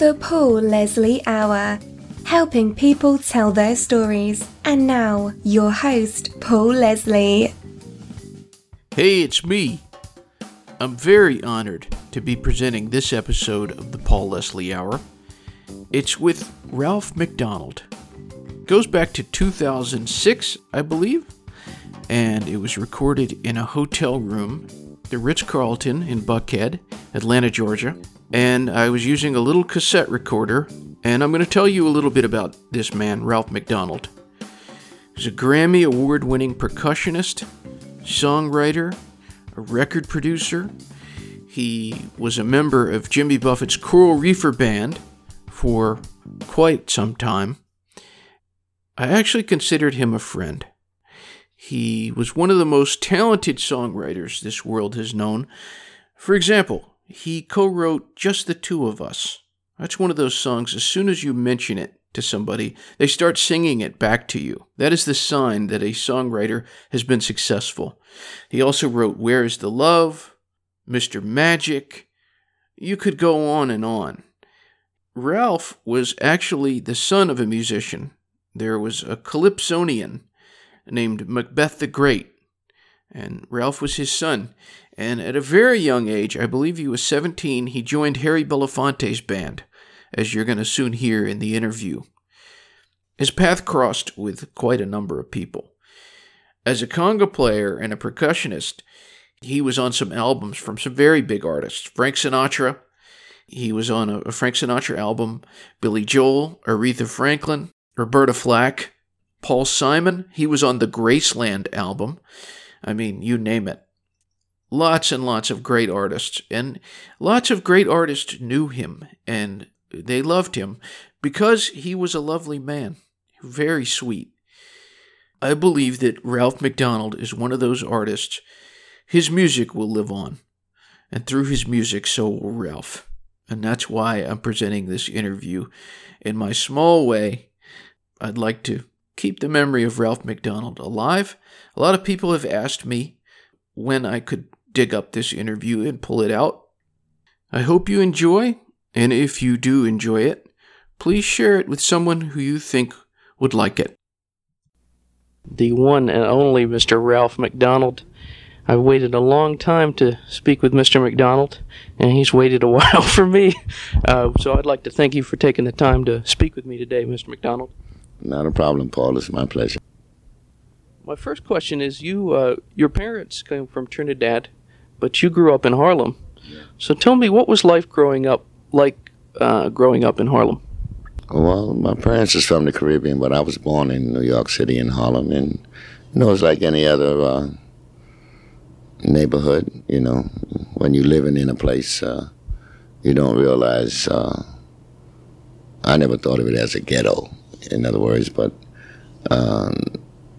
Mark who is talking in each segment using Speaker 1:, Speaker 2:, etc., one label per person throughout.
Speaker 1: The Paul Leslie Hour, helping people tell their stories. And now, your host, Paul Leslie.
Speaker 2: Hey, it's me. I'm very honored to be presenting this episode of the Paul Leslie Hour. It's with Ralph MacDonald. goes back to 2006, I believe, and it was recorded in a hotel room, the Ritz Carlton in Buckhead, Atlanta, Georgia. And I was using a little cassette recorder, and I'm going to tell you a little bit about this man, Ralph MacDonald. He's a Grammy award winning percussionist, songwriter, a record producer. He was a member of Jimmy Buffett's Coral Reefer Band for quite some time. I actually considered him a friend. He was one of the most talented songwriters this world has known. For example, he co wrote Just the Two of Us. That's one of those songs, as soon as you mention it to somebody, they start singing it back to you. That is the sign that a songwriter has been successful. He also wrote Where is the Love, Mr. Magic. You could go on and on. Ralph was actually the son of a musician. There was a Calypsonian named MacBeth the Great, and Ralph was his son. And at a very young age, I believe he was 17, he joined Harry Belafonte's band, as you're going to soon hear in the interview. His path crossed with quite a number of people. As a conga player and a percussionist, he was on some albums from some very big artists Frank Sinatra, he was on a, Frank Sinatra album, Billy Joel, Aretha Franklin, Roberta Flack, Paul Simon. He was on the Graceland album. I mean, you name it. Lots and lots of great artists. And lots of great artists knew him and they loved him because he was a lovely man, very sweet. I believe that Ralph MacDonald is one of those artists. His music will live on, and through his music, so will Ralph. And that's why I'm presenting this interview. In my small way, I'd like to keep the memory of Ralph MacDonald alive. A lot of people have asked me when I could dig up this interview and pull it out. I hope you enjoy, and if you do enjoy it, please share it with someone who you think would like it.
Speaker 3: The one and only Mr. Ralph MacDonald. I've waited a long time to speak with Mr. MacDonald, and he's waited a while for me. Uh, so I'd like to thank you for taking the time to speak with me today, Mr. MacDonald.
Speaker 4: Not a problem, Paul. It's my pleasure.
Speaker 3: My first question is: You, uh, your parents came from Trinidad, but you grew up in Harlem. Yeah. So tell me, what was life growing up like? Uh, growing up in Harlem.
Speaker 4: Well, my parents is from the Caribbean, but I was born in New York City in Harlem, and you know, it's like any other uh, neighborhood. You know, when you're living in a place, uh, you don't realize. Uh, I never thought of it as a ghetto, in other words, but um,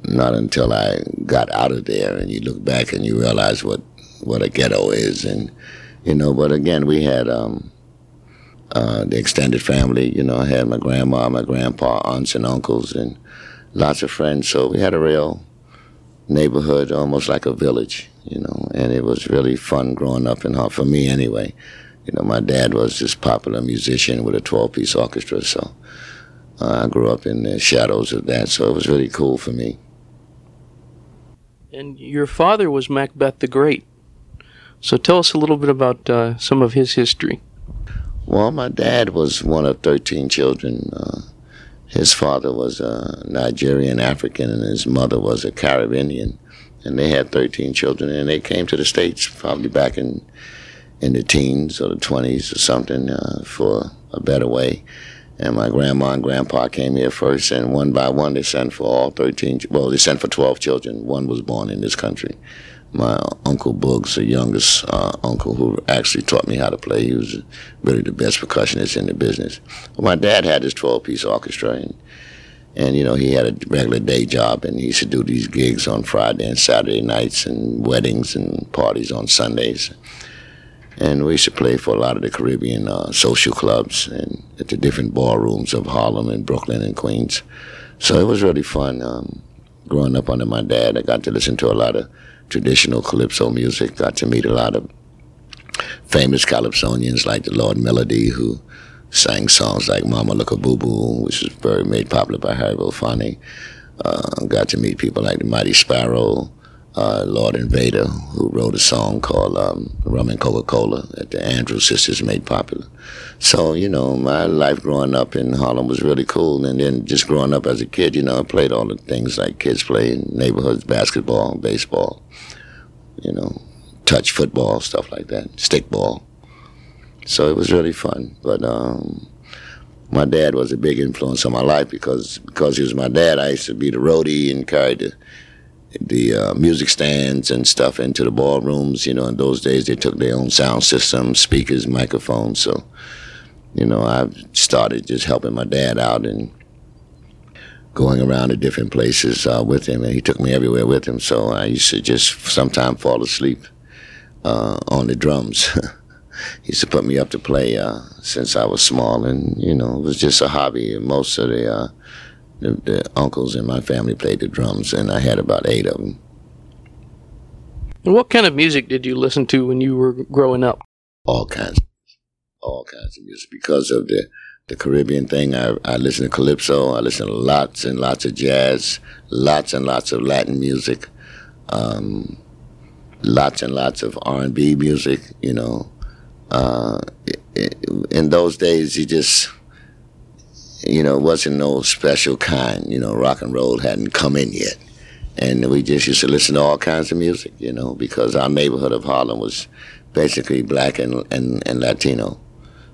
Speaker 4: not until I got out of there and you look back and you realize what what a ghetto is, and you know. But again, we had um, uh, the extended family. You know, I had my grandma, my grandpa, aunts and uncles, and lots of friends. So we had a real neighborhood, almost like a village you know, and it was really fun growing up in for me anyway. You know, my dad was this popular musician with a 12 piece orchestra, so uh, I grew up in the shadows of that, so it was really cool for me.
Speaker 3: And your father was MacBeth the Great. So tell us a little bit about uh, some of his history.
Speaker 4: Well, my dad was one of 13 children. Uh, his father was a Nigerian African, and his mother was a Caribbean and they had 13 children, and they came to the states probably back in in the teens or the 20s or something uh, for a better way. And my grandma and grandpa came here first, and one by one they sent for all 13. Well, they sent for 12 children. One was born in this country. My uncle Boogs, the youngest uh, uncle who actually taught me how to play, he was really the best percussionist in the business. My dad had his 12-piece orchestra, and and you know he had a regular day job and he used to do these gigs on friday and saturday nights and weddings and parties on sundays and we used to play for a lot of the caribbean uh, social clubs and at the different ballrooms of harlem and brooklyn and queens so it was really fun um, growing up under my dad i got to listen to a lot of traditional calypso music got to meet a lot of famous calypsonians like the lord melody who sang songs like Mama Look a Boo Boo, which was very made popular by Harry Belafonte. Uh, got to meet people like the Mighty Sparrow, uh, Lord Invader, who wrote a song called um, Rum and Coca-Cola that the Andrews sisters made popular. So, you know, my life growing up in Harlem was really cool. And then just growing up as a kid, you know, I played all the things like kids play in neighborhoods, basketball, baseball, you know, touch football, stuff like that, stickball. So it was really fun. But um, my dad was a big influence on my life because because he was my dad. I used to be the roadie and carry the the uh, music stands and stuff into the ballrooms. You know, in those days they took their own sound system, speakers, microphones. So, you know, I started just helping my dad out and going around to different places uh, with him, and he took me everywhere with him. So I used to just sometimes fall asleep uh, on the drums. he used to put me up to play uh, since I was small, and you know, it was just a hobby. Most of the uh, the, the uncles in my family played the drums, and I had about eight of them.
Speaker 3: And what kind of music did you listen to when you were growing up?
Speaker 4: All kinds, all kinds of music because of the the Caribbean thing. I I listen to calypso. I listen to lots and lots of jazz, lots and lots of Latin music, um, lots and lots of R and B music. You know, uh, in those days, you just you know, it wasn't no special kind. You know, rock and roll hadn't come in yet. And we just used to listen to all kinds of music, you know, because our neighborhood of Harlem was basically black and, and, and Latino.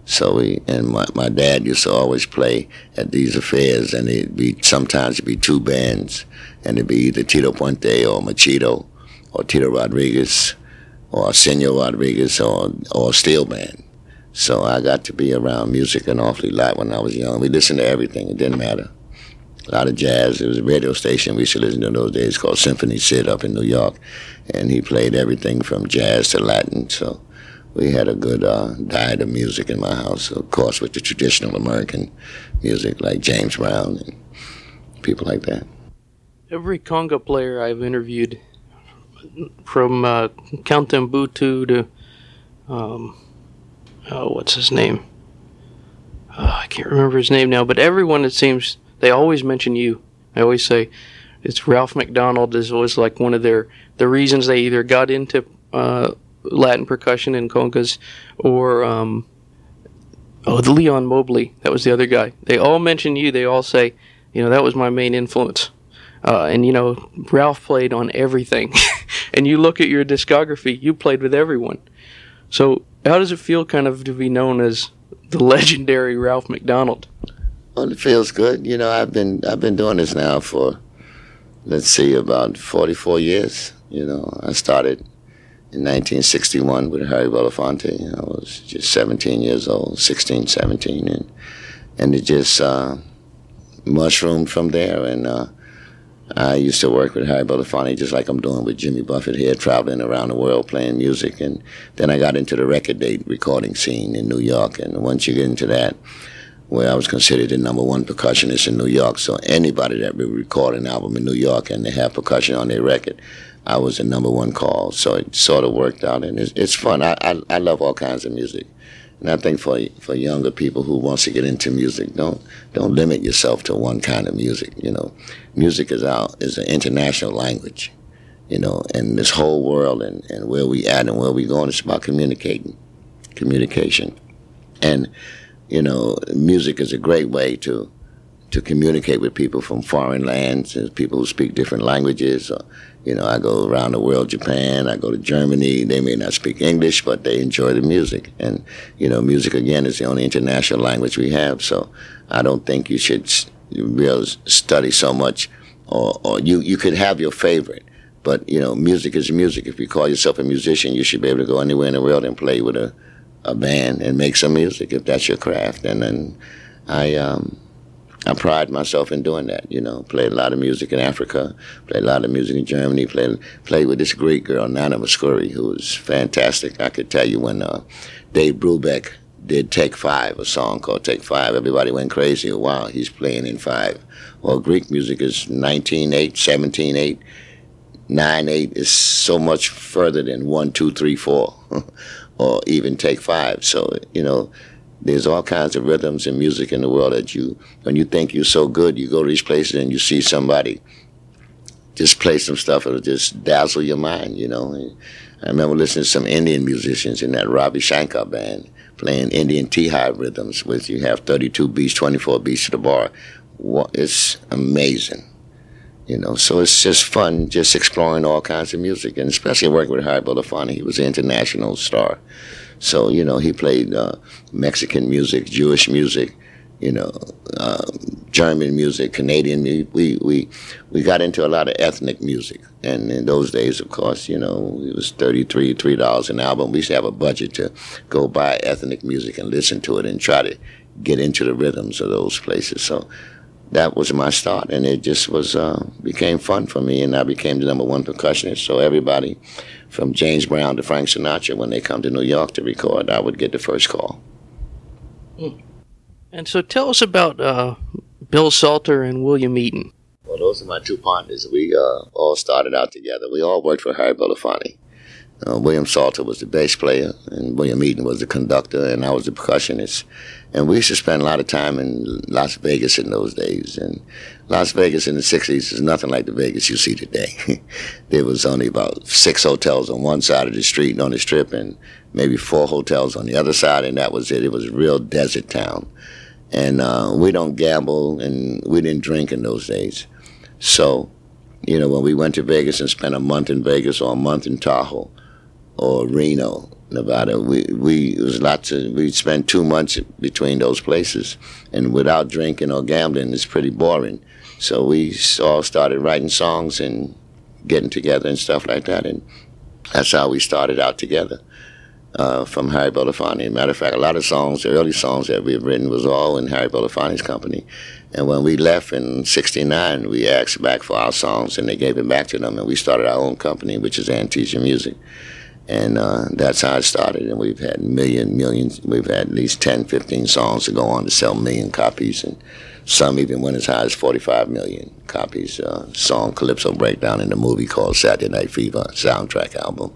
Speaker 4: So we, and my, my dad used to always play at these affairs, and it'd be, sometimes it'd be two bands, and it'd be either Tito Puente or Machito, or Tito Rodriguez, or Senor Rodriguez, or, or steel band. So I got to be around music an awfully lot when I was young. We listened to everything. It didn't matter. A lot of jazz. There was a radio station we used to listen to in those days called Symphony Sid up in New York. And he played everything from jazz to Latin. So we had a good uh, diet of music in my house, of course, with the traditional American music like James Brown and people like that.
Speaker 3: Every conga player I've interviewed, from uh, Count M'Butu to um, oh, what's his name? Oh, I can't remember his name now, but everyone it seems they always mention you. I always say it's Ralph MacDonald is always like one of their the reasons they either got into uh, Latin percussion and congas or um, oh the Leon Mobley that was the other guy. They all mention you. They all say you know that was my main influence. Uh, and you know Ralph played on everything. and you look at your discography, you played with everyone. So how does it feel, kind of, to be known as the legendary Ralph MacDonald?
Speaker 4: Well, it feels good. You know, I've been I've been doing this now for let's see about 44 years. You know, I started in 1961 with Harry Belafonte. I was just 17 years old, 16, 17, and and it just uh, mushroomed from there. And uh, I used to work with Harry Belafonte just like I'm doing with Jimmy Buffett here, traveling around the world playing music. And then I got into the record date recording scene in New York. And once you get into that, where I was considered the number one percussionist in New York, so anybody that would record an album in New York and they have percussion on their record, I was the number one call. So it sort of worked out, and it's, it's fun. I, I, I love all kinds of music. And I think for for younger people who wants to get into music, don't don't limit yourself to one kind of music. You know, music is out is an international language. You know, and this whole world and, and where we at and where we going, it's about communicating, communication, and you know, music is a great way to to communicate with people from foreign lands and people who speak different languages. Or, you know, I go around the world, Japan, I go to Germany. They may not speak English, but they enjoy the music. And, you know, music, again, is the only international language we have. So I don't think you should really study so much, or, or you, you could have your favorite. But, you know, music is music. If you call yourself a musician, you should be able to go anywhere in the world and play with a, a band and make some music if that's your craft. And then I, um, I pride myself in doing that. You know, played a lot of music in Africa, played a lot of music in Germany, played played with this great girl Nana Mouskouri, who was fantastic. I could tell you when uh, Dave Brubeck did Take Five, a song called Take Five, everybody went crazy. Wow, he's playing in five. Well, Greek music is 19-8, 17-8. 9-8 is so much further than 1, 2, 3, 4, or even Take Five. So, you know, there's all kinds of rhythms and music in the world that you, when you think you're so good, you go to these places and you see somebody just play some stuff that'll just dazzle your mind, you know. I remember listening to some Indian musicians in that Ravi Shankar band playing Indian Tihai rhythms, which you have 32 beats, 24 beats to the bar. It's amazing, you know. So it's just fun, just exploring all kinds of music, and especially working with Harry Belafonte. He was an international star. So, you know, he played uh, Mexican music, Jewish music, you know, um, German music, Canadian music. We, we, we got into a lot of ethnic music. And in those days, of course, you know, it was 33, $3 an album. We used to have a budget to go buy ethnic music and listen to it and try to get into the rhythms of those places. So that was my start. And it just was, uh, became fun for me. And I became the number one percussionist. So everybody from James Brown to Frank Sinatra, when they come to New York to record, I would get the first call.
Speaker 3: Mm. And so tell us about uh, Bill Salter and William Eaton.
Speaker 4: Well, those are my two partners. We uh, all started out together. We all worked for Harry Belafonte. Uh, William Salter was the bass player, and William Eaton was the conductor, and I was the percussionist. And we used to spend a lot of time in Las Vegas in those days. And Las Vegas in the 60s is nothing like the Vegas you see today. there was only about six hotels on one side of the street and on the strip, and maybe four hotels on the other side, and that was it. It was a real desert town. And uh, we don't gamble, and we didn't drink in those days. So, you know, when we went to Vegas and spent a month in Vegas or a month in Tahoe, or Reno, Nevada. We we was lots of we spent two months between those places, and without drinking or gambling, it's pretty boring. So we all started writing songs and getting together and stuff like that, and that's how we started out together. Uh, from Harry Belafonte. Matter of fact, a lot of songs, the early songs that we've written, was all in Harry Belafonte's company. And when we left in '69, we asked back for our songs, and they gave it back to them, and we started our own company, which is Antisia Music and uh, that's how it started. And we've had million, millions. We've had at least 10, 15 songs to go on to sell million copies, and some even went as high as 45 million copies. Uh, song Calypso Breakdown in the movie called Saturday Night Fever soundtrack album.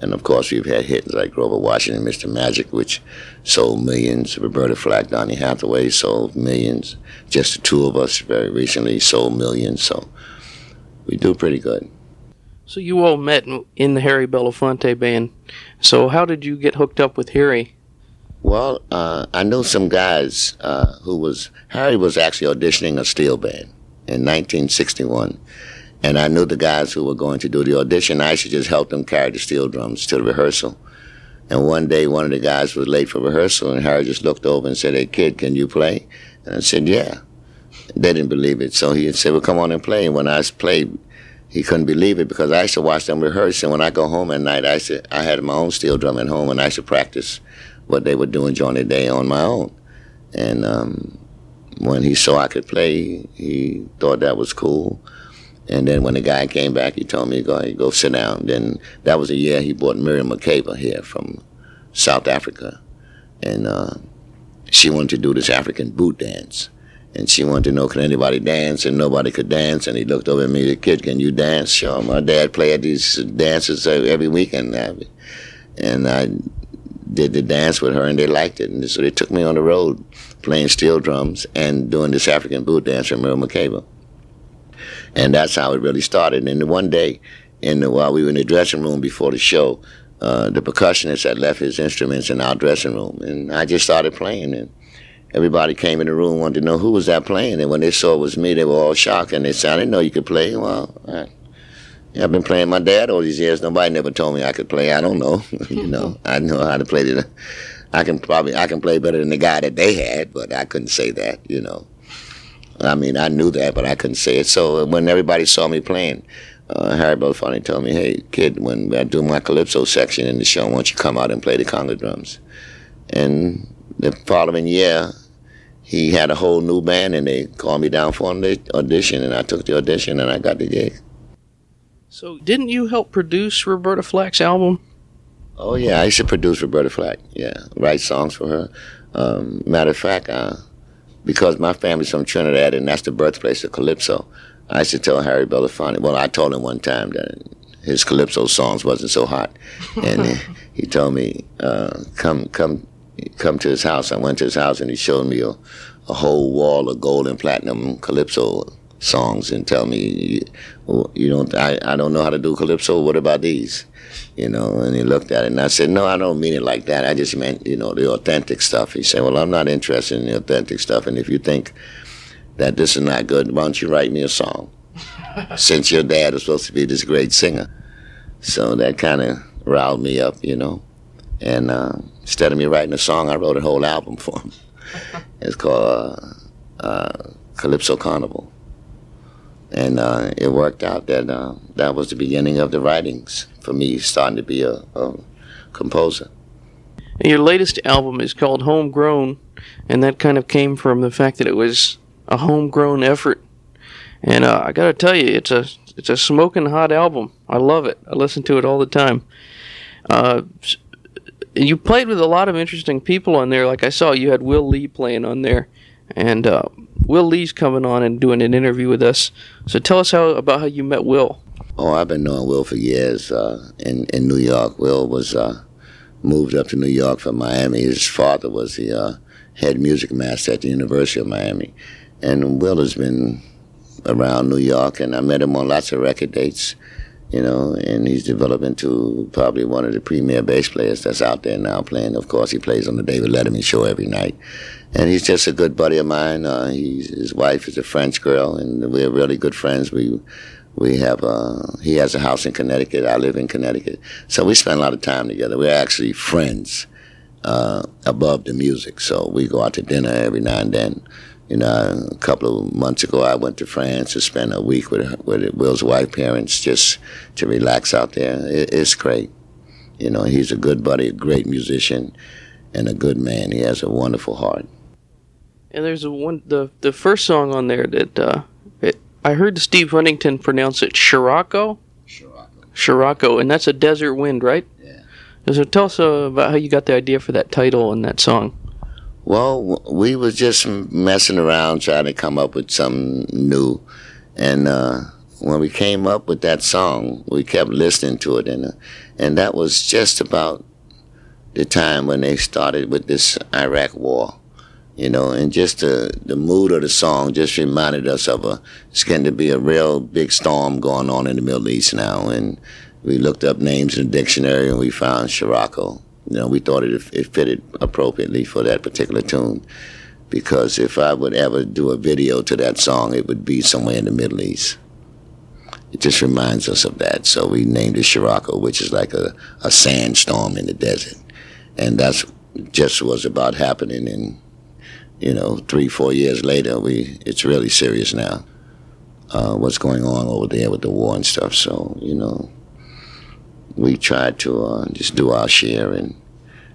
Speaker 4: And of course, we've had hits like Grover Washington, Mr. Magic, which sold millions. Roberta Flack, Donny Hathaway sold millions. Just the two of us very recently sold millions. So we do pretty good.
Speaker 3: So you all met in the Harry Belafonte band. So how did you get hooked up with Harry?
Speaker 4: Well, uh, I know some guys uh, who was Harry was actually auditioning a steel band in 1961, and I knew the guys who were going to do the audition. I should just help them carry the steel drums to the rehearsal. And one day, one of the guys was late for rehearsal, and Harry just looked over and said, "Hey, kid, can you play?" And I said, "Yeah." They didn't believe it, so he said, "Well, come on and play." And when I played he couldn't believe it because I used to watch them rehearse, and when I go home at night, I said I had my own steel drum at home, and I used to practice what they were doing during the day on my own. And um, when he saw I could play, he thought that was cool. And then when the guy came back, he told me, "Go, go sit down." Then that was a year he brought Miriam Makeba here from South Africa, and uh, she wanted to do this African boot dance and she wanted to know can anybody dance, and nobody could dance. And he looked over at me, the kid, can you dance? Sure. My dad played these dances every weekend, and I did the dance with her, and they liked it, and so they took me on the road playing steel drums and doing this African boot dance with Miriam Makeba. And that's how it really started. And one day, in the, while we were in the dressing room before the show, uh, the percussionist had left his instruments in our dressing room, and I just started playing. And everybody came in the room wanted to know who was that playing. And when they saw it was me, they were all shocked. And they said, I didn't know you could play. Well, I, I've been playing my dad all these years. Nobody never told me I could play. I don't know. you know, I know how to play the. I can probably I can play better than the guy that they had, but I couldn't say that. You know, I mean I knew that, but I couldn't say it. So when everybody saw me playing, uh, Harry Belafonte told me, "Hey kid, when I do my calypso section in the show, why don't you come out and play the conga drums?" And the following year, he had a whole new band, and they called me down for an audition, and I took the audition, and I got the gig.
Speaker 3: So, didn't you help produce Roberta Flack's album?
Speaker 4: Oh yeah, I used to produce Roberta Flack. Yeah, write songs for her. Um, matter of fact, uh, because my family's from Trinidad, and that's the birthplace of calypso, I used to tell Harry Belafonte. Well, I told him one time that his calypso songs wasn't so hot, and he told me, uh, "Come, come come to his house. I went to his house and he showed me a, a whole wall of gold and platinum calypso songs and tell me, you don't, I, I don't know how to do calypso. What about these? You know, and he looked at it and I said, no, I don't mean it like that. I just meant, you know, the authentic stuff. He said, well, I'm not interested in the authentic stuff. And if you think that this is not good, why don't you write me a song? Since your dad is supposed to be this great singer. So that kind of riled me up, you know. And uh, instead of me writing a song, I wrote a whole album for him. it's called uh, uh, Calypso Carnival. And uh, it worked out that uh, that was the beginning of the writings for me starting to be a, a composer.
Speaker 3: And your latest album is called Homegrown, and that kind of came from the fact that it was a homegrown effort. And uh, I got to tell you, it's a it's a smoking hot album. I love it. I listen to it all the time. Uh, you played with a lot of interesting people on there. Like I saw, you had Will Lee playing on there, and uh, Will Lee's coming on and doing an interview with us. So tell us how about how you met Will.
Speaker 4: Oh, I've been knowing Will for years uh, in in New York. Will was uh, moved up to New York from Miami. His father was the uh, head music master at the University of Miami, and Will has been around New York, and I met him on lots of record dates, you know, and he's developed into probably one of the premier bass players that's out there now playing. Of course, he plays on the David Letterman show every night. And he's just a good buddy of mine. Uh, his wife is a French girl, and we're really good friends. We we have uh, he has a house in Connecticut. I live in Connecticut, so we spend a lot of time together. We're actually friends uh, above the music, so we go out to dinner every now and then. You know, a couple of months ago, I went to France to spend a week with with Will's wife parents just to relax out there. It, it's great. You know, he's a good buddy, a great musician, and a good man. He has a wonderful heart.
Speaker 3: And there's a one the the first song on there that uh, it, I heard Steve Huntington pronounce it Scirocco.
Speaker 4: Scirocco.
Speaker 3: Scirocco, and that's a desert wind, right?
Speaker 4: Yeah.
Speaker 3: So tell us uh, about how you got the idea for that title and that song.
Speaker 4: Well, we was just messing around trying to come up with something new, and uh, when we came up with that song, we kept listening to it, and uh, and that was just about the time when they started with this Iraq war, you know, and just the the mood of the song just reminded us of a it's going to be a real big storm going on in the Middle East now, and we looked up names in the dictionary and we found Scirocco you know, we thought it, it fitted appropriately for that particular tune. Because if I would ever do a video to that song, it would be somewhere in the Middle East. It just reminds us of that. So we named it Scirocco, which is like a, a sandstorm in the desert. And that's just was about happening in, you know, three, four years later. We It's really serious now. Uh, what's going on over there with the war and stuff. So, you know, we try to uh, just do our share and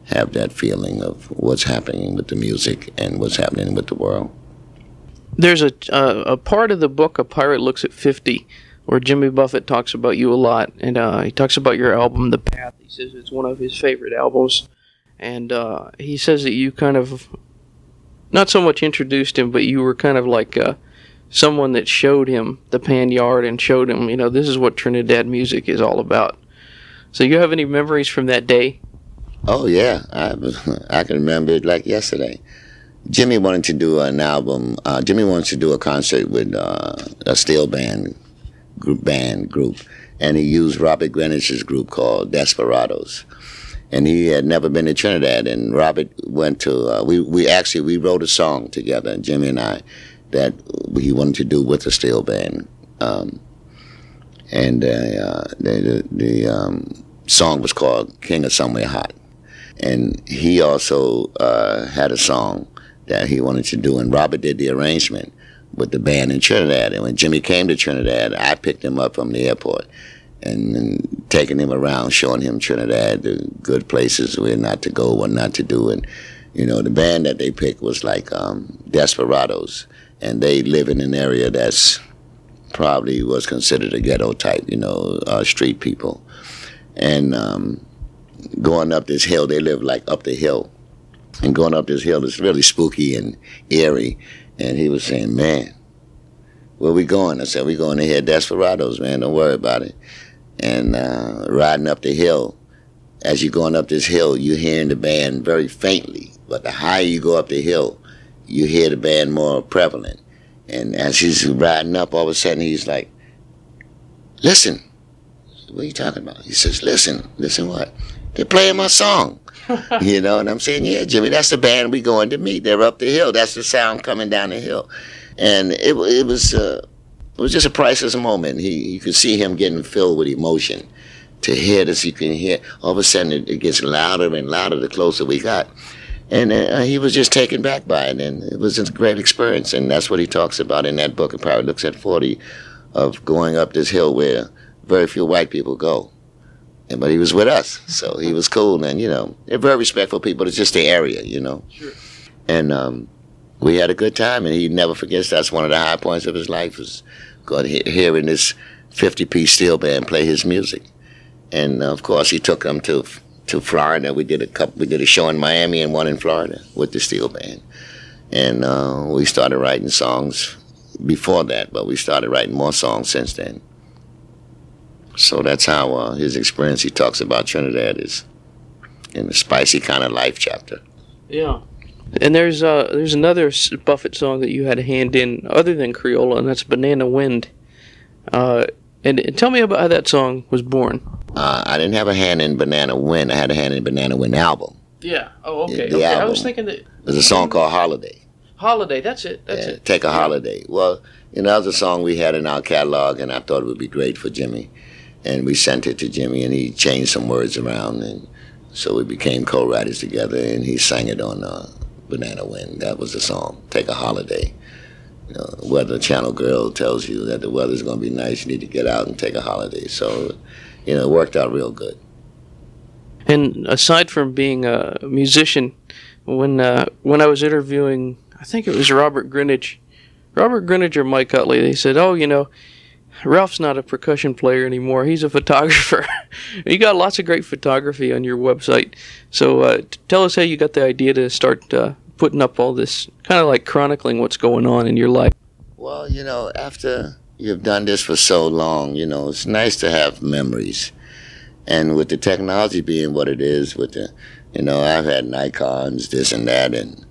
Speaker 4: have that feeling of what's happening with the music and what's happening with the world.
Speaker 3: There's a uh, a part of the book, A Pirate Looks at 50, where Jimmy Buffett talks about you a lot, and uh, he talks about your album, The Path. He says it's one of his favorite albums, and uh, he says that you kind of not so much introduced him, but you were kind of like uh, someone that showed him the pan yard and showed him, you know, this is what Trinidad music is all about. So you have any memories from that day?
Speaker 4: Oh yeah, I I can remember it like yesterday. Jimmy wanted to do an album. Uh, Jimmy wanted to do a concert with uh, a steel band group, band group, and he used Robert Greenidge's group called Desperados. And he had never been to Trinidad, and Robert went to. Uh, we we actually we wrote a song together, Jimmy and I, that he wanted to do with the steel band. Um, and uh, the the, the um, song was called "King of Somewhere Hot." And he also uh, had a song that he wanted to do, and Robert did the arrangement with the band in Trinidad. And when Jimmy came to Trinidad, I picked him up from the airport and, and taking him around, showing him Trinidad, the good places where not to go, what not to do. And, you know, the band that they picked was like um, Desperados, and they live in an area that's probably was considered a ghetto type, you know, uh, street people. And um, going up this hill. They live like up the hill. And going up this hill is really spooky and eerie. And he was saying, man, where we going? I said, we going to hear Desperados, man. Don't worry about it. And uh, riding up the hill, as you're going up this hill, you're hearing the band very faintly But the higher you go up the hill, you hear the band more prevalent. And as he's riding up, all of a sudden he's like, "Listen, what are you talking about?" He says, "Listen, listen what? They're playing my song." you know, and I'm saying, "Yeah, Jimmy, that's the band we going to meet. They're up the hill. That's the sound coming down the hill." And it it was uh, it was just a priceless moment. He you could see him getting filled with emotion. To hear this, you can hear all of a sudden it, it gets louder and louder the closer we got and uh, he was just taken back by it, and it was a great experience. And that's what he talks about in that book. It probably looks at forty of going up this hill where very few white people go. And, but he was with us, so he was cool, and you know, they're very respectful people. It's just the area, you know.
Speaker 3: Sure.
Speaker 4: And um, we had a good time, and he never forgets. That's one of the high points of his life was going he- hearing this fifty-piece steel band play his music. And uh, of course, he took them to to Florida. We did a couple. We did a show in Miami and one in Florida with the steel band, and uh, we started writing songs before that. But we started writing more songs since then. So that's how uh, his experience. He talks about Trinidad is in the spicy kind of life chapter.
Speaker 3: Yeah. And there's uh there's another s- Buffett song that you had a hand in other than Creola, and that's Banana Wind. Uh, and, and tell me about how that song was born.
Speaker 4: Uh, I didn't have a hand in Banana Wind. I had a hand in Banana Wind album.
Speaker 3: Yeah. Oh, okay.
Speaker 4: The
Speaker 3: okay. I was thinking that
Speaker 4: There's a song called Holiday.
Speaker 3: Holiday. That's it. That's
Speaker 4: Yeah,
Speaker 3: it.
Speaker 4: Take a holiday. Well, you know, that was a song we had in our catalog, and I thought it would be great for Jimmy. And we sent it to Jimmy, and he changed some words around, and so we became co-writers together. And he sang it on uh, Banana Wind. That was the song. Take a holiday. You know, Weather Channel girl tells you that the weather's going to be nice. You need to get out and take a holiday. So, you know, it worked out real good.
Speaker 3: And aside from being a musician, when uh, when I was interviewing, I think it was Robert Greenidge, Robert Greenidge or Mike Utley, they said, "Oh, you know, Ralph's not a percussion player anymore. He's a photographer. you got lots of great photography on your website. So uh, t- tell us how you got the idea to start uh, putting up all this, kind of like chronicling what's going on in your life."
Speaker 4: Well, you know, after you've done this for so long, you know, it's nice to have memories. And with the technology being what it is, with the, you know, I've had Nikons, this and that, and,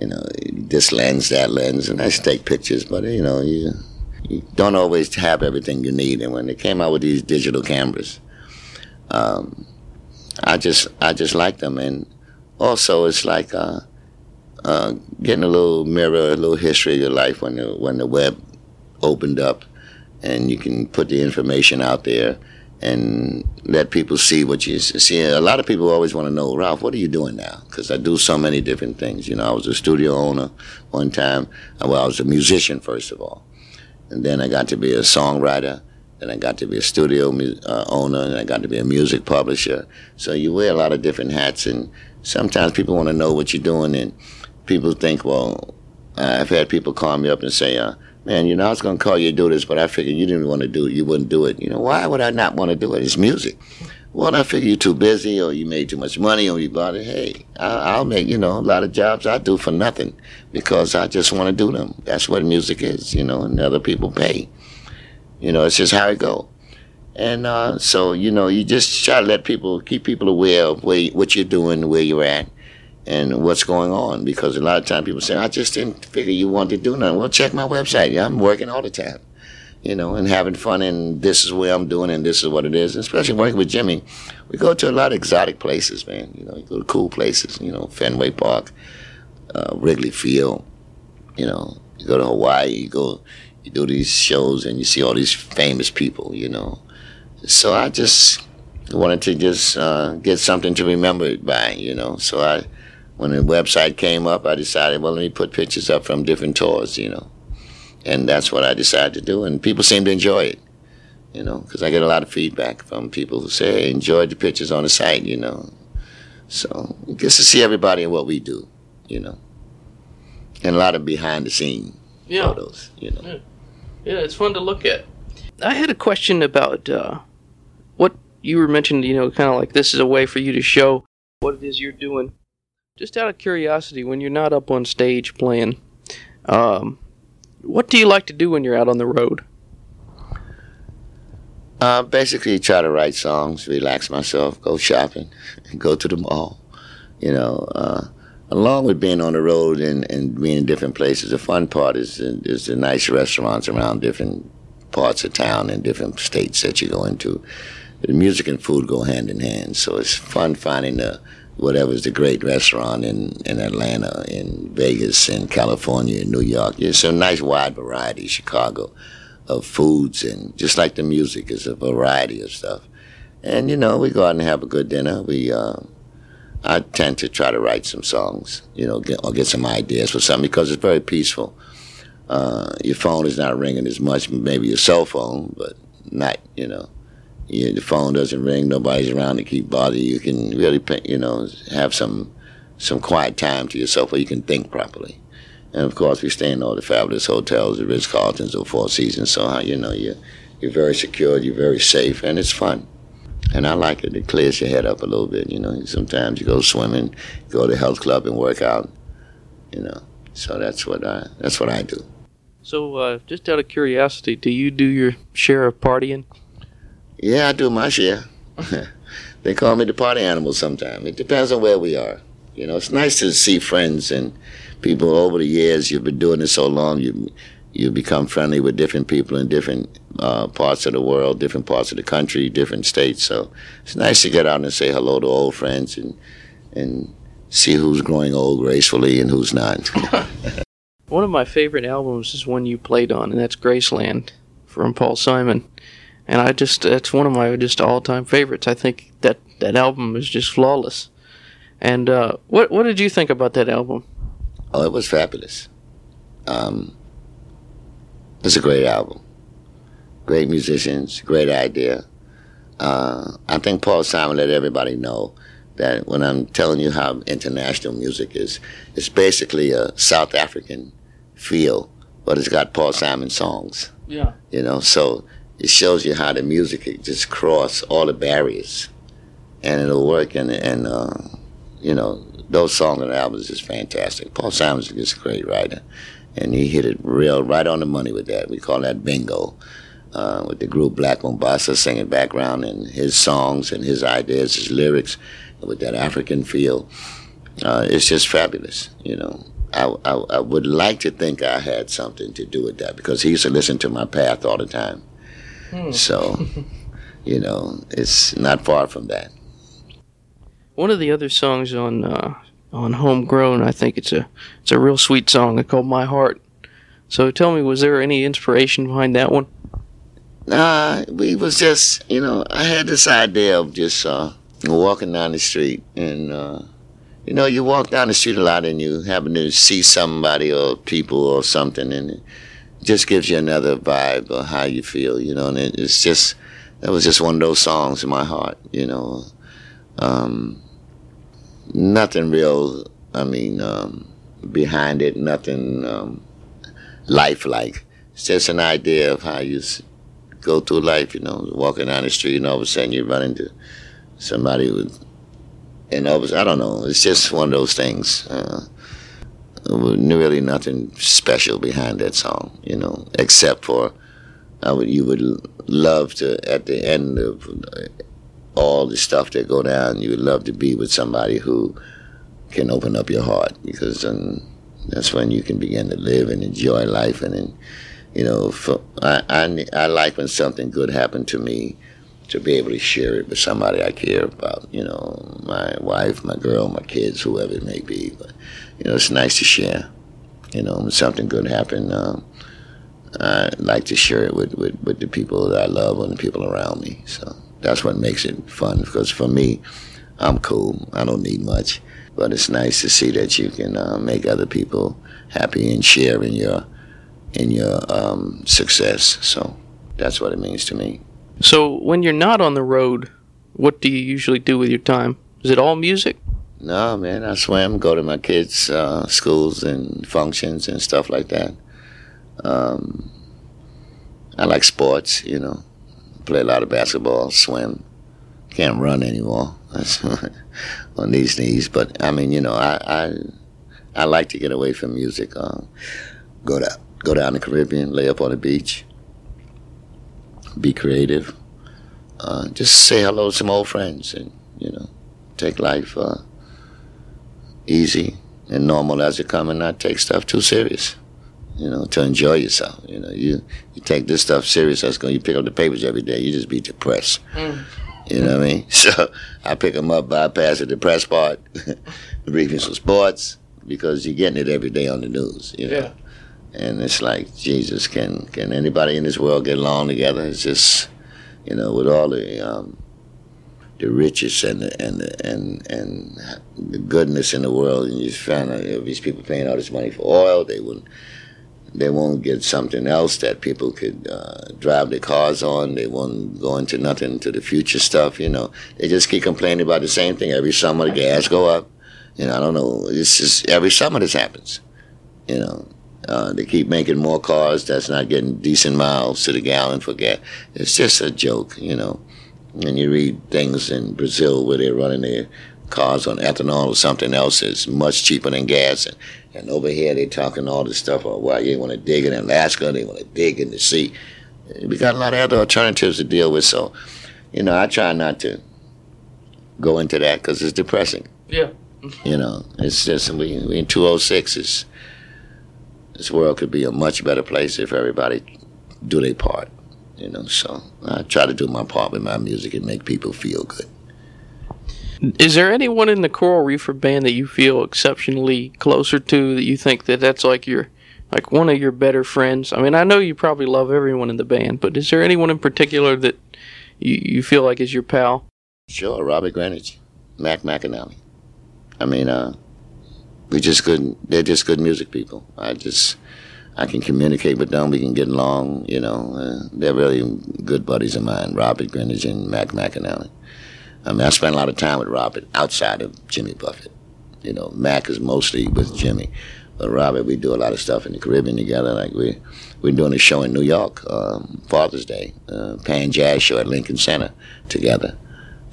Speaker 4: you know, this lens, that lens, and I take pictures, but, you know, you, you don't always have everything you need. And when they came out with these digital cameras, um, I just, I just like them. And also, it's like, uh, uh, getting a little mirror, a little history of your life when the when the web opened up, and you can put the information out there and let people see what you see. A lot of people always want to know, Ralph, what are you doing now? Because I do so many different things. You know, I was a studio owner one time. Well, I was a musician first of all, and then I got to be a songwriter. Then I got to be a studio mu- uh, owner, and I got to be a music publisher. So you wear a lot of different hats, and sometimes people want to know what you're doing, and people think, well, I've had people call me up and say, uh, man, you know, I was going to call you to do this, but I figured you didn't want to do it. You wouldn't do it. You know, why would I not want to do it? It's music. Well, I figure you're too busy or you made too much money or you bought it. Hey, I'll, I'll make, you know, a lot of jobs I do for nothing because I just want to do them. That's what music is, you know, and other people pay. You know, it's just how it go. And uh, so, you know, you just try to let people, keep people aware of where, what you're doing, where you're at and what's going on because a lot of time people say I just didn't figure you wanted to do nothing. Well, check my website. Yeah, I'm working all the time, you know, and having fun. And this is where I'm doing, and this is what it is. And especially working with Jimmy, we go to a lot of exotic places, man. You know, you go to cool places. You know, Fenway Park, uh, Wrigley Field. You know, you go to Hawaii. You go, you do these shows, and you see all these famous people. You know, so I just wanted to just uh, get something to remember it by. You know, so I when the website came up, I decided, well, let me put pictures up from different tours, you know. And that's what I decided to do. And people seem to enjoy it, you know, because I get a lot of feedback from people who say, hey, enjoyed the pictures on the site, you know. So it gets to see everybody and what we do, you know. And a lot of behind the scene
Speaker 3: Yeah.
Speaker 4: photos, you know.
Speaker 3: Yeah, it's fun to look at. I had a question about uh, what you were mentioning, you know, kind of like this is a way for you to show what it is you're doing. Just out of curiosity, when you're not up on stage playing, um, what do you like to do when you're out on the road?
Speaker 4: Uh, basically, try to write songs, relax myself, go shopping, and go to the mall. You know, uh, along with being on the road and, and being in different places, the fun part is is the nice restaurants around different parts of town and different states that you go into. The music and food go hand in hand, so it's fun finding the whatever's the great restaurant in, in Atlanta, in Vegas, in California, in New York. It's a nice wide variety, Chicago, of foods and just like the music, is a variety of stuff. And you know, we go out and have a good dinner. We uh, I tend to try to write some songs, you know, get, or get some ideas for something because it's very peaceful. Uh, your phone is not ringing as much, maybe your cell phone, but not, you know, you, the phone doesn't ring, nobody's around to keep bothering you. You can really, you know, have some some quiet time to yourself where you can think properly. And of course, we stay in all the fabulous hotels, the Ritz Carltons or Four Seasons, so you know you're you're very secure, you're very safe, and it's fun. And I like it. It clears your head up a little bit. You know, sometimes you go swimming, go to the health club and work out. You know, so that's what I that's what I do.
Speaker 3: So, uh, just out of curiosity, do you do your share of partying?
Speaker 4: Yeah, I do my share. they call me the party animal sometimes. It depends on where we are. You know, it's nice to see friends and people over the years. You've been doing this so long, you you become friendly with different people in different uh, parts of the world, different parts of the country, different states. So it's nice to get out and say hello to old friends and and see who's growing old gracefully and who's not.
Speaker 3: one of my favorite albums is one you played on, and that's Graceland from Paul Simon. And I just it's one of my just all time favorites. I think that that album is just flawless. And uh, what what did you think about that album?
Speaker 4: Oh, it was fabulous. Um, it's a great album. Great musicians, great idea. Uh, I think Paul Simon let everybody know that when I'm telling you how international music is, it's basically a South African feel, but it's got Paul Simon songs.
Speaker 3: Yeah.
Speaker 4: You know, so it shows you how the music just cross all the barriers, and it'll work. And and uh, you know, those songs and albums is fantastic. Paul Simon's is a great writer and he hit it real right on the money with that. We call that bingo. Uh, with the group Black Mambazo singing background and his songs and his ideas, his lyrics, with that African feel, uh, it's just fabulous. You know, I, I, I would like to think I had something to do with that because he used to listen to my path all the time. Hmm. So, you know, it's not far from that.
Speaker 3: One of the other songs on uh, on Homegrown. I think it's a it's a real sweet song. It's called My Heart. So tell me, was there any inspiration behind that one?
Speaker 4: Nah, we was just you know I had this idea of just uh, walking down the street and uh, you know you walk down the street a lot and you happen to see somebody or people or something and it just gives you another vibe of how you feel you know and it, it's just that was just one of those songs in my heart you know. Um, nothing real. I mean, um, behind it, nothing um, lifelike. It's just an idea of how you go through life. You know, walking down the street, and all of a sudden you run into somebody with, and all of a, I don't know. It's just one of those things. Uh, really nothing special behind that song, you know, except for I would you would love to at the end of uh, all the stuff that go down, you would love to be with somebody who can open up your heart because then that's when you can begin to live and enjoy life. And, then, you know, for, I, I, I like when something good happened to me to be able to share it with somebody I care about, you know, my wife, my girl, my kids, whoever it may be. But, you know, it's nice to share. You know, when something good happened, um, I like to share it with, with, with the people that I love and the people around me. So that's what makes it fun. Because for me, I'm cool. I don't need much, but it's nice to see that you can uh, make other people happy and share in your in your um, success. So that's what it means to me.
Speaker 3: So when you're not on the road, what do you usually do with your time? Is it all music?
Speaker 4: No, man. I swim, go to my kids' uh, schools and functions and stuff like that. Um, I like sports, you know play a lot of basketball, swim. Can't run anymore on these knees. But I mean, you know, I I, I like to get away from music. Uh, go to go down the Caribbean, lay up on the beach, be creative. Uh, just say hello to some old friends, and you know, take life uh, easy and normal as it come and not take stuff too serious. You know, to enjoy yourself. You know, you you take this stuff serious. That's going. You pick up the papers every day. You just be depressed. You know what I mean? So I pick them up, bypass the depressed part, briefings for sports because you're getting it every day on the news. You know.
Speaker 3: Yeah.
Speaker 4: And it's like Jesus, can can anybody in this world get along together? It's just, you know, with all the um, the riches and the, and the, and and the goodness in the world, and you find out you know, these people paying all this money for oil, they wouldn't. They won't get something else that people could uh, drive their cars on. They won't go into nothing to the future stuff. You know, they just keep complaining about the same thing every summer. The gas go up. You know, I don't know. It's just every summer this happens. You know, uh, they keep making more cars that's not getting decent miles to the gallon for gas. It's just a joke, you know. And you read things in Brazil where they're running their cars on ethanol or something else that's much cheaper than gas. And, and over here they're talking all this stuff about why you want to dig in Alaska, they want to dig in the sea. We got a lot of other alternatives to deal with. So, you know, I try not to go into that because it's depressing.
Speaker 3: Yeah.
Speaker 4: You know, it's just we, we in 206 is this world could be a much better place if everybody do their part. You know, so I try to do my part with my music and make people feel good.
Speaker 3: Is there anyone in the Coral Reefer band that you feel exceptionally closer to that you think that that's like your like one of your better friends? I mean, I know you probably love everyone in the band, but is there anyone in particular that you, you feel like is your pal?
Speaker 4: Sure, Robert Greenidge, Mac McAnally. I mean, uh, we just good. They're just good music people. I just I can communicate with them. We can get along. You know, uh, they're really good buddies of mine. Robert Greenidge and Mac McAnally. I mean, I spent a lot of time with Robert outside of Jimmy Buffett. You know, Mac is mostly with Jimmy, but Robert, we do a lot of stuff in the Caribbean together. Like we we're doing a show in New York, um, Father's Day, uh, Pan Jazz show at Lincoln Center together.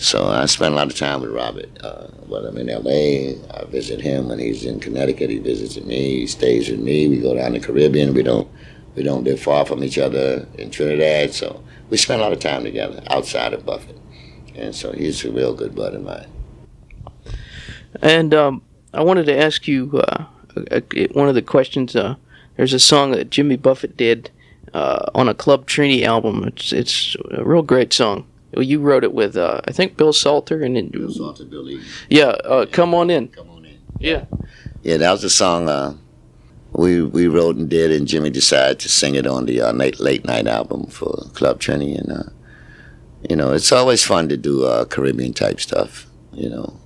Speaker 4: So I spend a lot of time with Robert. Uh, when I'm in LA, I visit him. When he's in Connecticut, he visits me. He stays with me. We go down the Caribbean. We don't we don't live far from each other in Trinidad, so we spend a lot of time together outside of Buffett. And so he's a real good buddy of mine.
Speaker 3: And um, I wanted to ask you uh, uh, one of the questions. Uh, there's a song that Jimmy Buffett did uh, on a Club Trini album. It's it's a real great song. You wrote it with uh, I think Bill Salter and it,
Speaker 4: Bill Salter, Billy.
Speaker 3: yeah. Uh, Come on in.
Speaker 4: Come on in.
Speaker 3: Yeah.
Speaker 4: Yeah, that was a song uh, we we wrote and did, and Jimmy decided to sing it on the uh, late, late night album for Club Trini. And, uh, you know, it's always fun to do uh, Caribbean type stuff, you know,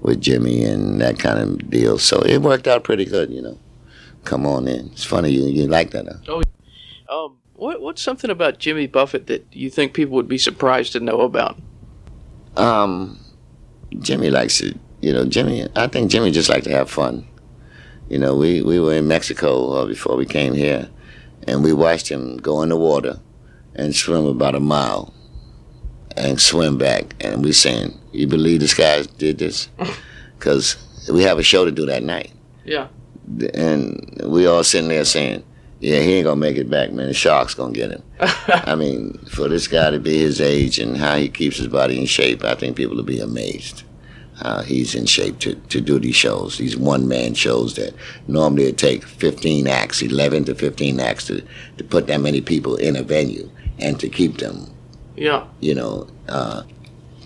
Speaker 4: with Jimmy and that kind of deal. So it worked out pretty good, you know. Come on in. It's funny you, you like that, huh?
Speaker 3: Um, what what's something about Jimmy Buffett that you think people would be surprised to know about?
Speaker 4: Um, Jimmy likes it. You know, Jimmy. I think Jimmy just likes to have fun. You know, we we were in Mexico uh, before we came here, and we watched him go in the water and swim about a mile, and swim back. And we saying, "You believe this guy did this?" Because we have a show to do that night,
Speaker 3: Yeah.
Speaker 4: and we all sitting there saying. Yeah, he ain't gonna make it back, man. The shark's gonna get him. I mean, for this guy to be his age and how he keeps his body in shape, I think people will be amazed how he's in shape to, to do these shows. These one man shows that normally it take 15 acts, 11 to 15 acts to, to put that many people in a venue and to keep them,
Speaker 3: Yeah.
Speaker 4: you know, uh,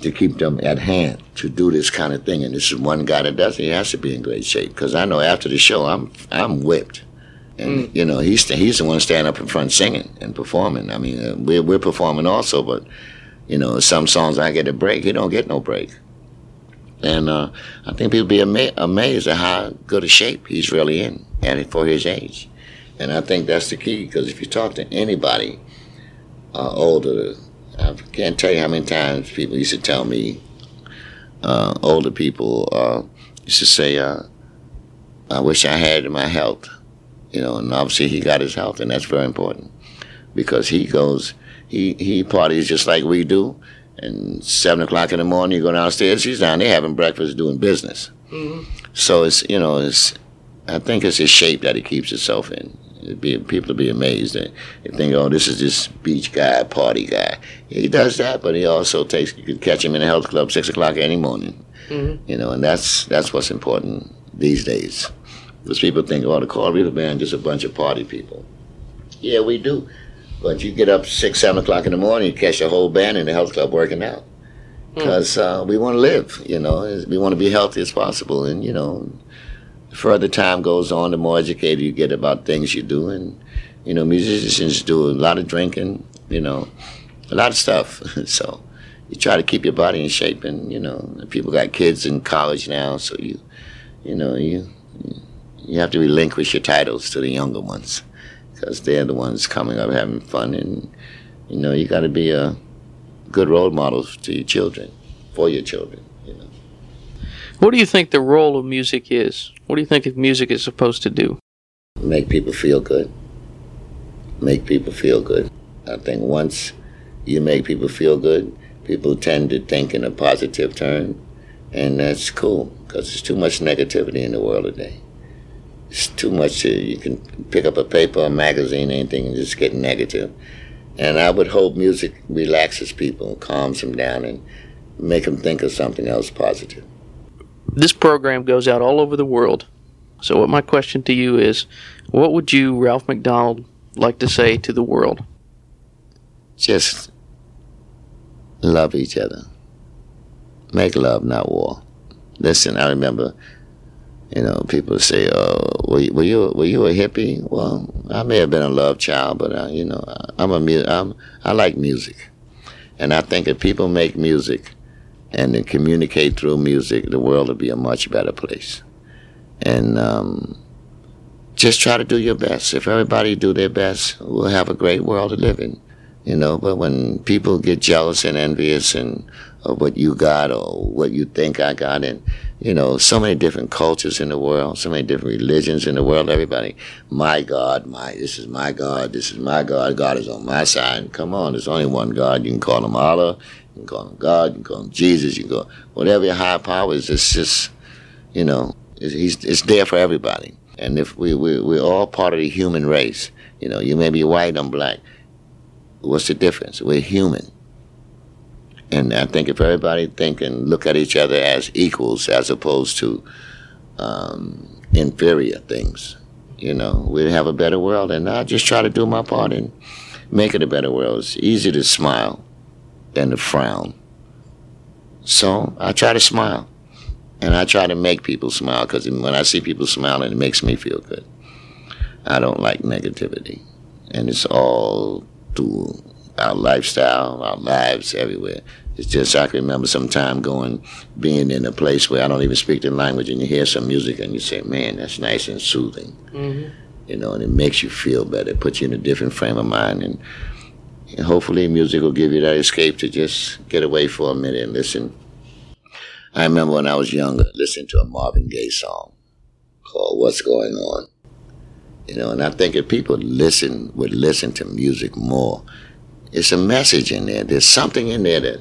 Speaker 4: to keep them at hand to do this kind of thing. And this is one guy that does it. He has to be in great shape because I know after the show I'm I'm whipped. And you know he's the, he's the one standing up in front singing and performing. I mean, uh, we're we're performing also, but you know some songs I get a break. He don't get no break. And uh, I think people be ama- amazed at how good a shape he's really in, and for his age. And I think that's the key because if you talk to anybody uh, older, I can't tell you how many times people used to tell me, uh, older people uh, used to say, uh, "I wish I had my health," you know. And obviously, he got his health, and that's very important because he goes, he he parties just like we do. And seven o'clock in the morning, you go downstairs. He's down there having breakfast, doing business. Mm-hmm. So it's you know it's I think it's his shape that he keeps himself in. It'd be, people would be amazed that they think, oh, this is this beach guy, party guy. He does that, but he also takes. You could catch him in a health club six o'clock any morning. Mm-hmm. You know, and that's that's what's important. these days. Because people think, oh, the Coral Reefer Band just a bunch of party people. Yeah, we do. But you get up six, seven o'clock in the morning, you catch a whole band in the health club working out. Because uh, we want to live, you know, we want to be healthy as possible. And, you know, the further time goes on, the more educated you get about things you do. And, you know, musicians do a lot of drinking, you know, a lot of stuff. so you try to keep your body in shape. And, you know, people got kids in college now, so you, you know, you, you have to relinquish your titles to the younger ones because they're the ones coming up having fun. And, you know, you got to be a good role model to your children, for your children, you know.
Speaker 3: What do you think the role of music is? What do you think music is supposed to do?
Speaker 4: Make people feel good. Make people feel good. I think once you make people feel good, people tend to think in a positive term, and that's cool because there's too much negativity in the world today. It's too much. To, you can pick up a paper, a magazine, anything, and just get negative. And I would hope music relaxes people, calms them down, and make them think of something else positive.
Speaker 3: This program goes out all over the world. So, what my question to you is, what would you, Ralph MacDonald, like to say to the world?
Speaker 4: Just love each other. Make love, not war. Listen, I remember, you know, people say, "Oh, were you, were you were you a hippie?" Well, I may have been a love child, but I, you know, I'm a mu- I'm I like music, and I think if people make music and then communicate through music, the world will be a much better place. And um, just try to do your best. If everybody do their best, we'll have a great world to live in. You know, but when people get jealous and envious and of what you got or what you think I got, and you know, so many different cultures in the world, so many different religions in the world. Everybody, my God, my this is my God, this is my God. God is on my side. Come on, there's only one God. You can call him Allah, you can call him God, you can call him Jesus, you can go whatever your high power is. It's just, you know, it's, he's, it's there for everybody. And if we, we we're all part of the human race, you know, you may be white, I'm black what's the difference? We're human. And I think if everybody think and look at each other as equals as opposed to um, inferior things, you know, we'd have a better world. And I just try to do my part and make it a better world. It's easy to smile than to frown. So I try to smile. And I try to make people smile because when I see people smiling, it makes me feel good. I don't like negativity. And it's all through our lifestyle, our lives everywhere. It's just I can remember some time going, being in a place where I don't even speak the language, and you hear some music, and you say, "Man, that's nice and soothing," mm-hmm. you know, and it makes you feel better. It puts you in a different frame of mind, and, and hopefully, music will give you that escape to just get away for a minute and listen. I remember when I was younger, listening to a Marvin Gaye song called "What's Going On." You know, and I think if people listen would listen to music more, it's a message in there. There's something in there that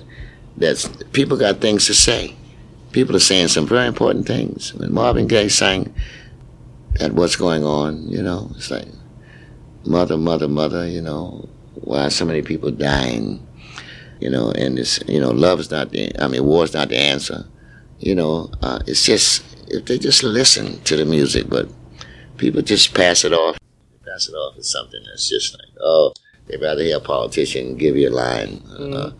Speaker 4: that's people got things to say. People are saying some very important things. When Marvin Gaye sang at what's going on, you know, it's like mother, mother, mother, you know, why so many people dying, you know, and it's you know, love's not the I mean, war's not the answer. You know, uh, it's just if they just listen to the music, but people just pass it off. Pass it off as something that's just like, oh, they'd rather hear a politician give you a line, mm. uh,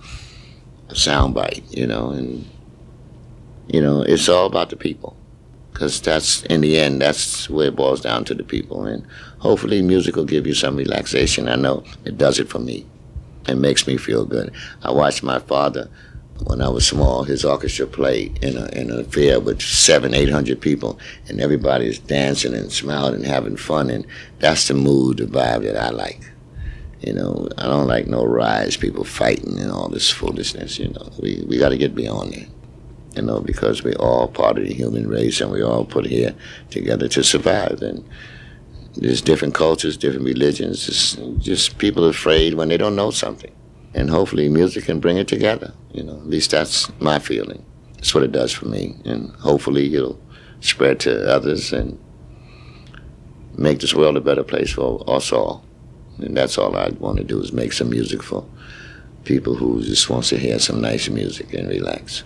Speaker 4: a soundbite, you know, and you know, it's all about the people, because that's in the end, that's where it boils down to the people, and hopefully, music will give you some relaxation. I know it does it for me. It makes me feel good. I watched my father when I was small, his orchestra played in a in a fair with seven, eight hundred people, and everybody's dancing and smiling and having fun, and that's the mood, the vibe that I like. You know, I don't like no riots, people fighting and all this foolishness. You know, we we got to get beyond that. You know, because we're all part of the human race, and we all put here together to survive. And there's different cultures, different religions. It's just people afraid when they don't know something and hopefully music can bring it together. You know, at least that's my feeling. That's what it does for me, and hopefully it'll spread to others and make this world a better place for us all. And that's all I want to do is make some music for people who just wants to hear some nice music and relax.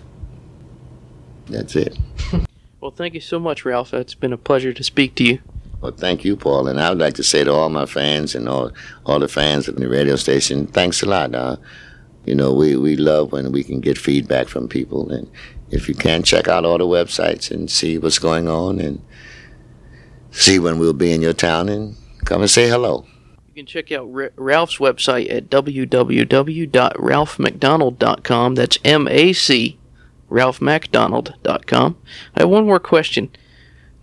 Speaker 4: That's it.
Speaker 3: Well, thank you so much, Ralph. It's been a pleasure to speak to you.
Speaker 4: Well, thank you, Paul. And I would like to say to all my fans and all all the fans of the radio station, thanks a lot. Uh, you know, we, we love when we can get feedback from people. And if you can, check out all the websites and see what's going on and see when we'll be in your town and come and say hello.
Speaker 3: You can check out R- Ralph's website at www.ralphmacdonald.com. That's M A C, ralphmacdonald.com. I have one more question.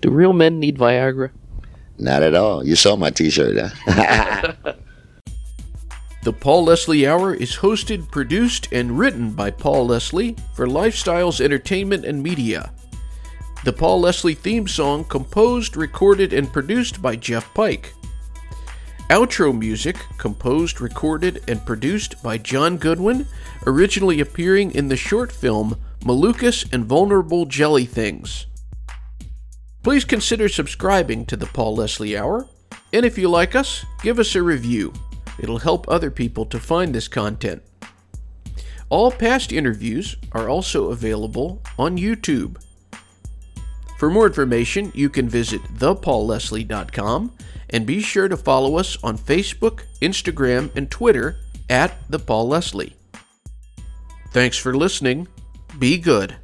Speaker 3: Do real men need Viagra?
Speaker 4: Not at all. You saw my T-shirt, huh?
Speaker 2: The Paul Leslie Hour is hosted, produced, and written by Paul Leslie for Lifestyles Entertainment and Media. The Paul Leslie theme song composed, recorded, and produced by Jeff Pike. Outro music composed, recorded, and produced by John Goodwin, originally appearing in the short film Malukas and Vulnerable Jelly Things. Please consider subscribing to the Paul Leslie Hour, and if you like us, give us a review. It'll help other people to find this content. All past interviews are also available on YouTube. For more information, you can visit thepaulleslie.com and be sure to follow us on Facebook, Instagram, and Twitter at The Paul Leslie. Thanks for listening. Be good.